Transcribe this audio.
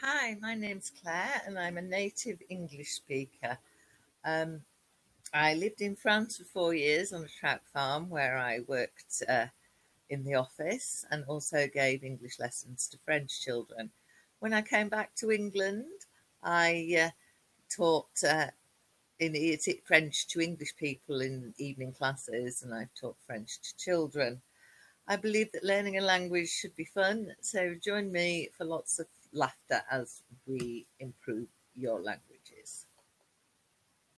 Hi, my name's Clare and I'm a native English speaker. Um, I lived in France for four years on a trout farm where I worked uh, in the office and also gave English lessons to French children. When I came back to England, I uh, taught uh, in French to English people in evening classes and I've taught French to children. I believe that learning a language should be fun, so join me for lots of laughter as we improve your languages.